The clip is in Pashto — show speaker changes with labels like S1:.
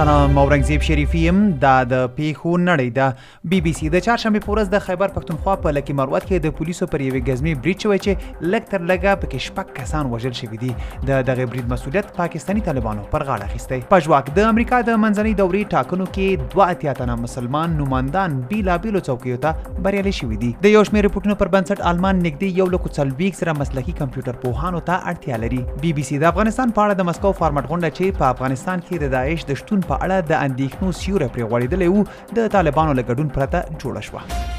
S1: سلام اورنګزیب شریفی يم دا د پیښو نړۍ ده بي بي سي د چهارشنبه په ورځ د خیبر پښتونخوا په لکی مروت کې د پولیسو پر یوې غزمي برید شوی چې لږ تر لږه پکې شپږ کسان وژل شوي دي د دغه برید مسولیت پاکستانی طالبانو پر غاړه اخیستی پژواک د امریکا د منځنۍ دورې ټاکنو کې دوه اتیا تنه مسلمان نوماندان بیلابیلو څوکیو ته بریالي شوي دي د یو شمېر رپورټونو پر بنسټ آلمان نږدې یو لکو څلوېښت زره مسلکي کمپیوټر پوهانو ته اړتیا لري بي بي سي د افغانستان په اړه د مسکو فارمټ غونډه چې په افغانستان کې د داعش د شتون په اړه د اندېښنو سیوری پرې غوړېدلی وو د طالبانو له ګډون پرته جوړه شوه